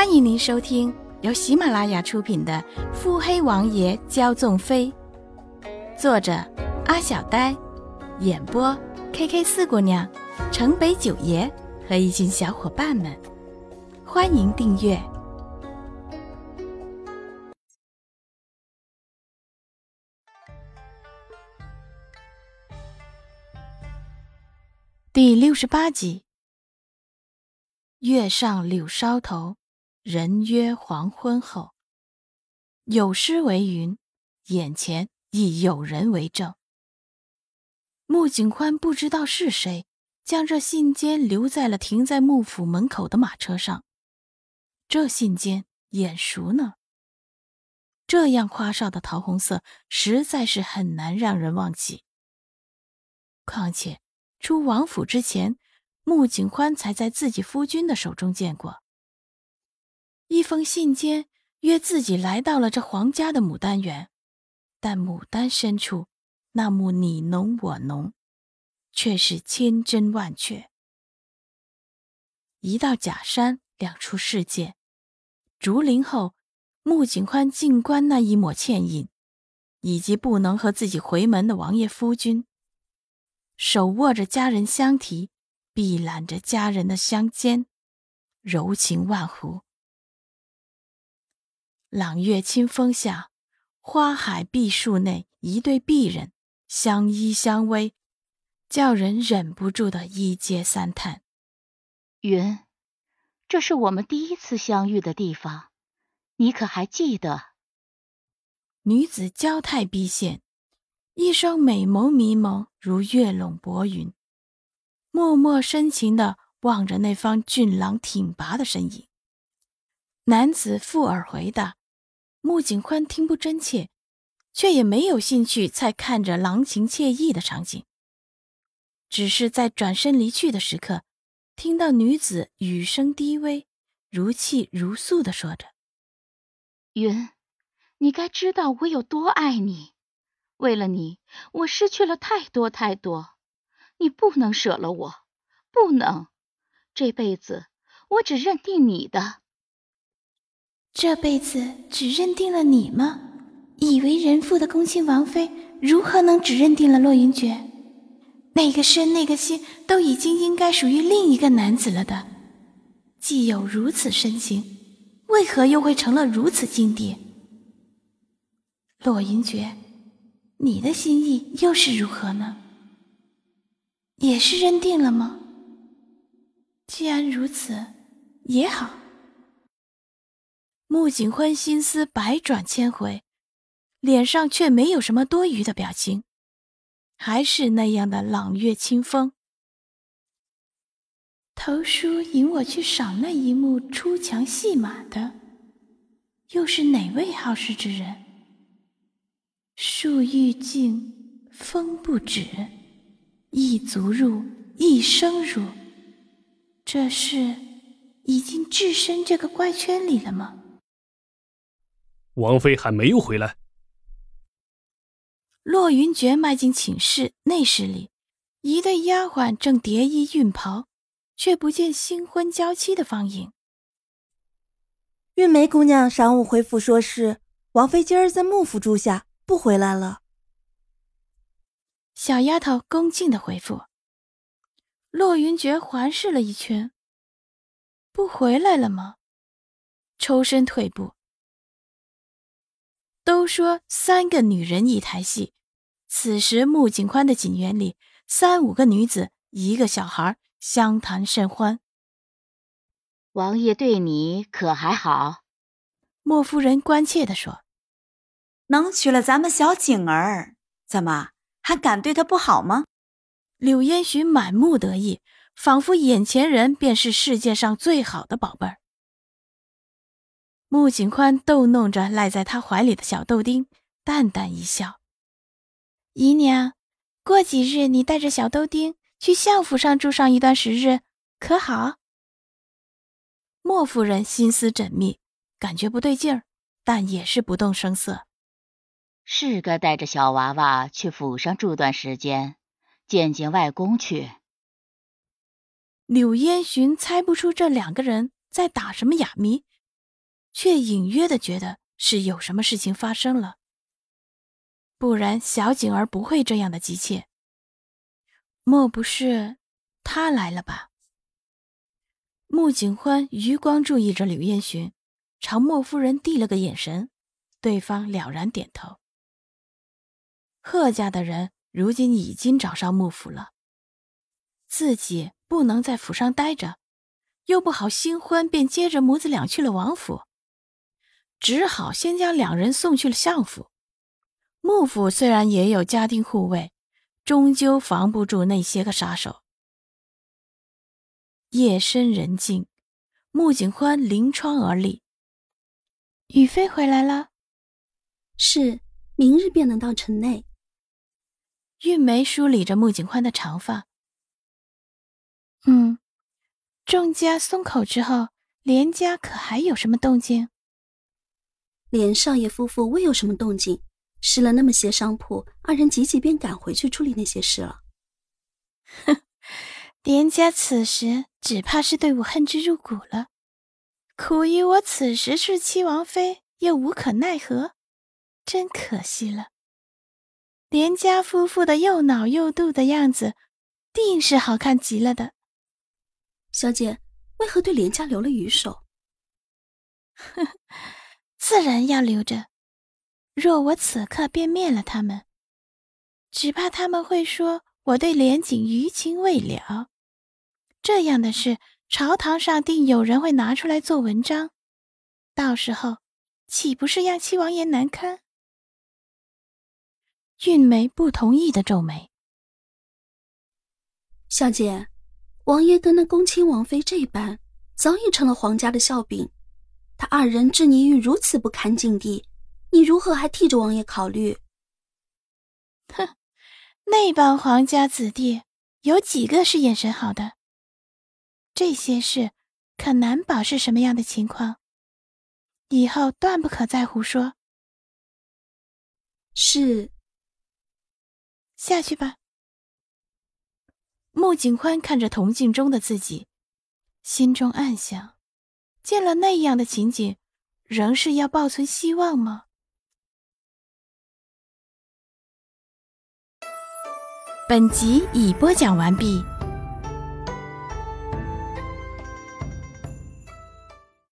欢迎您收听由喜马拉雅出品的《腹黑王爷骄纵妃》，作者阿小呆，演播 K K 四姑娘、城北九爷和一群小伙伴们。欢迎订阅第六十八集。月上柳梢头，人约黄昏后。有诗为云，眼前亦有人为证。穆景宽不知道是谁将这信笺留在了停在幕府门口的马车上。这信笺眼熟呢。这样花哨的桃红色，实在是很难让人忘记。况且出王府之前。穆景宽才在自己夫君的手中见过一封信笺，约自己来到了这皇家的牡丹园，但牡丹深处那幕你侬我侬，却是千真万确。一到假山，两处世界。竹林后，穆景欢静观那一抹倩影，以及不能和自己回门的王爷夫君，手握着佳人香缇。臂揽着佳人的香肩，柔情万湖。朗月清风下，花海碧树内，一对璧人相依相偎，叫人忍不住的一嗟三叹。云，这是我们第一次相遇的地方，你可还记得？女子娇态逼现，一双美眸迷蒙如月笼薄云。默默深情的望着那方俊朗挺拔的身影。男子附耳回答：“穆景欢听不真切，却也没有兴趣再看着郎情妾意的场景。只是在转身离去的时刻，听到女子语声低微、如泣如诉的说着：‘云，你该知道我有多爱你，为了你，我失去了太多太多。’”你不能舍了我，不能！这辈子我只认定你的。这辈子只认定了你吗？以为人妇的恭亲王妃，如何能只认定了洛云珏？那个身，那个心，都已经应该属于另一个男子了的。既有如此深情，为何又会成了如此境地？洛云珏，你的心意又是如何呢？也是认定了吗？既然如此，也好。穆景欢心思百转千回，脸上却没有什么多余的表情，还是那样的朗月清风。头叔引我去赏那一幕出墙戏马的，又是哪位好事之人？树欲静风不止。一足入，一生入，这是已经置身这个怪圈里了吗？王妃还没有回来。洛云珏迈进寝室内室里，一对丫鬟正叠衣熨袍，却不见新婚娇妻的芳影。韵梅姑娘晌午回府说是王妃今儿在幕府住下，不回来了。小丫头恭敬的回复。洛云珏环视了一圈，不回来了吗？抽身退步。都说三个女人一台戏，此时穆景宽的景园里，三五个女子，一个小孩，相谈甚欢。王爷对你可还好？莫夫人关切地说：“能娶了咱们小景儿，怎么？”还敢对他不好吗？柳烟寻满目得意，仿佛眼前人便是世界上最好的宝贝儿。穆景宽逗弄着赖在他怀里的小豆丁，淡淡一笑：“姨娘，过几日你带着小豆丁去相府上住上一段时日，可好？”莫夫人心思缜密，感觉不对劲儿，但也是不动声色。是该带着小娃娃去府上住段时间，见见外公去。柳烟寻猜不出这两个人在打什么哑谜，却隐约的觉得是有什么事情发生了，不然小景儿不会这样的急切。莫不是他来了吧？穆景欢余光注意着柳燕寻，朝莫夫人递了个眼神，对方了然点头。贺家的人如今已经找上幕府了，自己不能在府上待着，又不好新婚便接着母子俩去了王府，只好先将两人送去了相府。幕府虽然也有家丁护卫。终究防不住那些个杀手。夜深人静，穆景欢临窗而立。雨飞回来了，是，明日便能到城内。玉梅梳理着穆景欢的长发。嗯，众家松口之后，连家可还有什么动静？连少爷夫妇未有什么动静。失了那么些商铺，二人急急便赶回去处理那些事了。哼，连家此时只怕是对我恨之入骨了。苦于我此时是七王妃，又无可奈何，真可惜了。连家夫妇的又恼又妒的样子，定是好看极了的。小姐，为何对连家留了余手？哼，自然要留着。若我此刻便灭了他们，只怕他们会说我对连锦余情未了。这样的事，朝堂上定有人会拿出来做文章，到时候岂不是让七王爷难堪？韵梅不同意的皱眉。小姐，王爷跟那恭亲王妃这般，早已成了皇家的笑柄。他二人置你于如此不堪境地。你如何还替着王爷考虑？哼，那帮皇家子弟有几个是眼神好的？这些事可难保是什么样的情况，以后断不可再胡说。是，下去吧。穆景宽看着铜镜中的自己，心中暗想：见了那样的情景，仍是要抱存希望吗？本集已播讲完毕。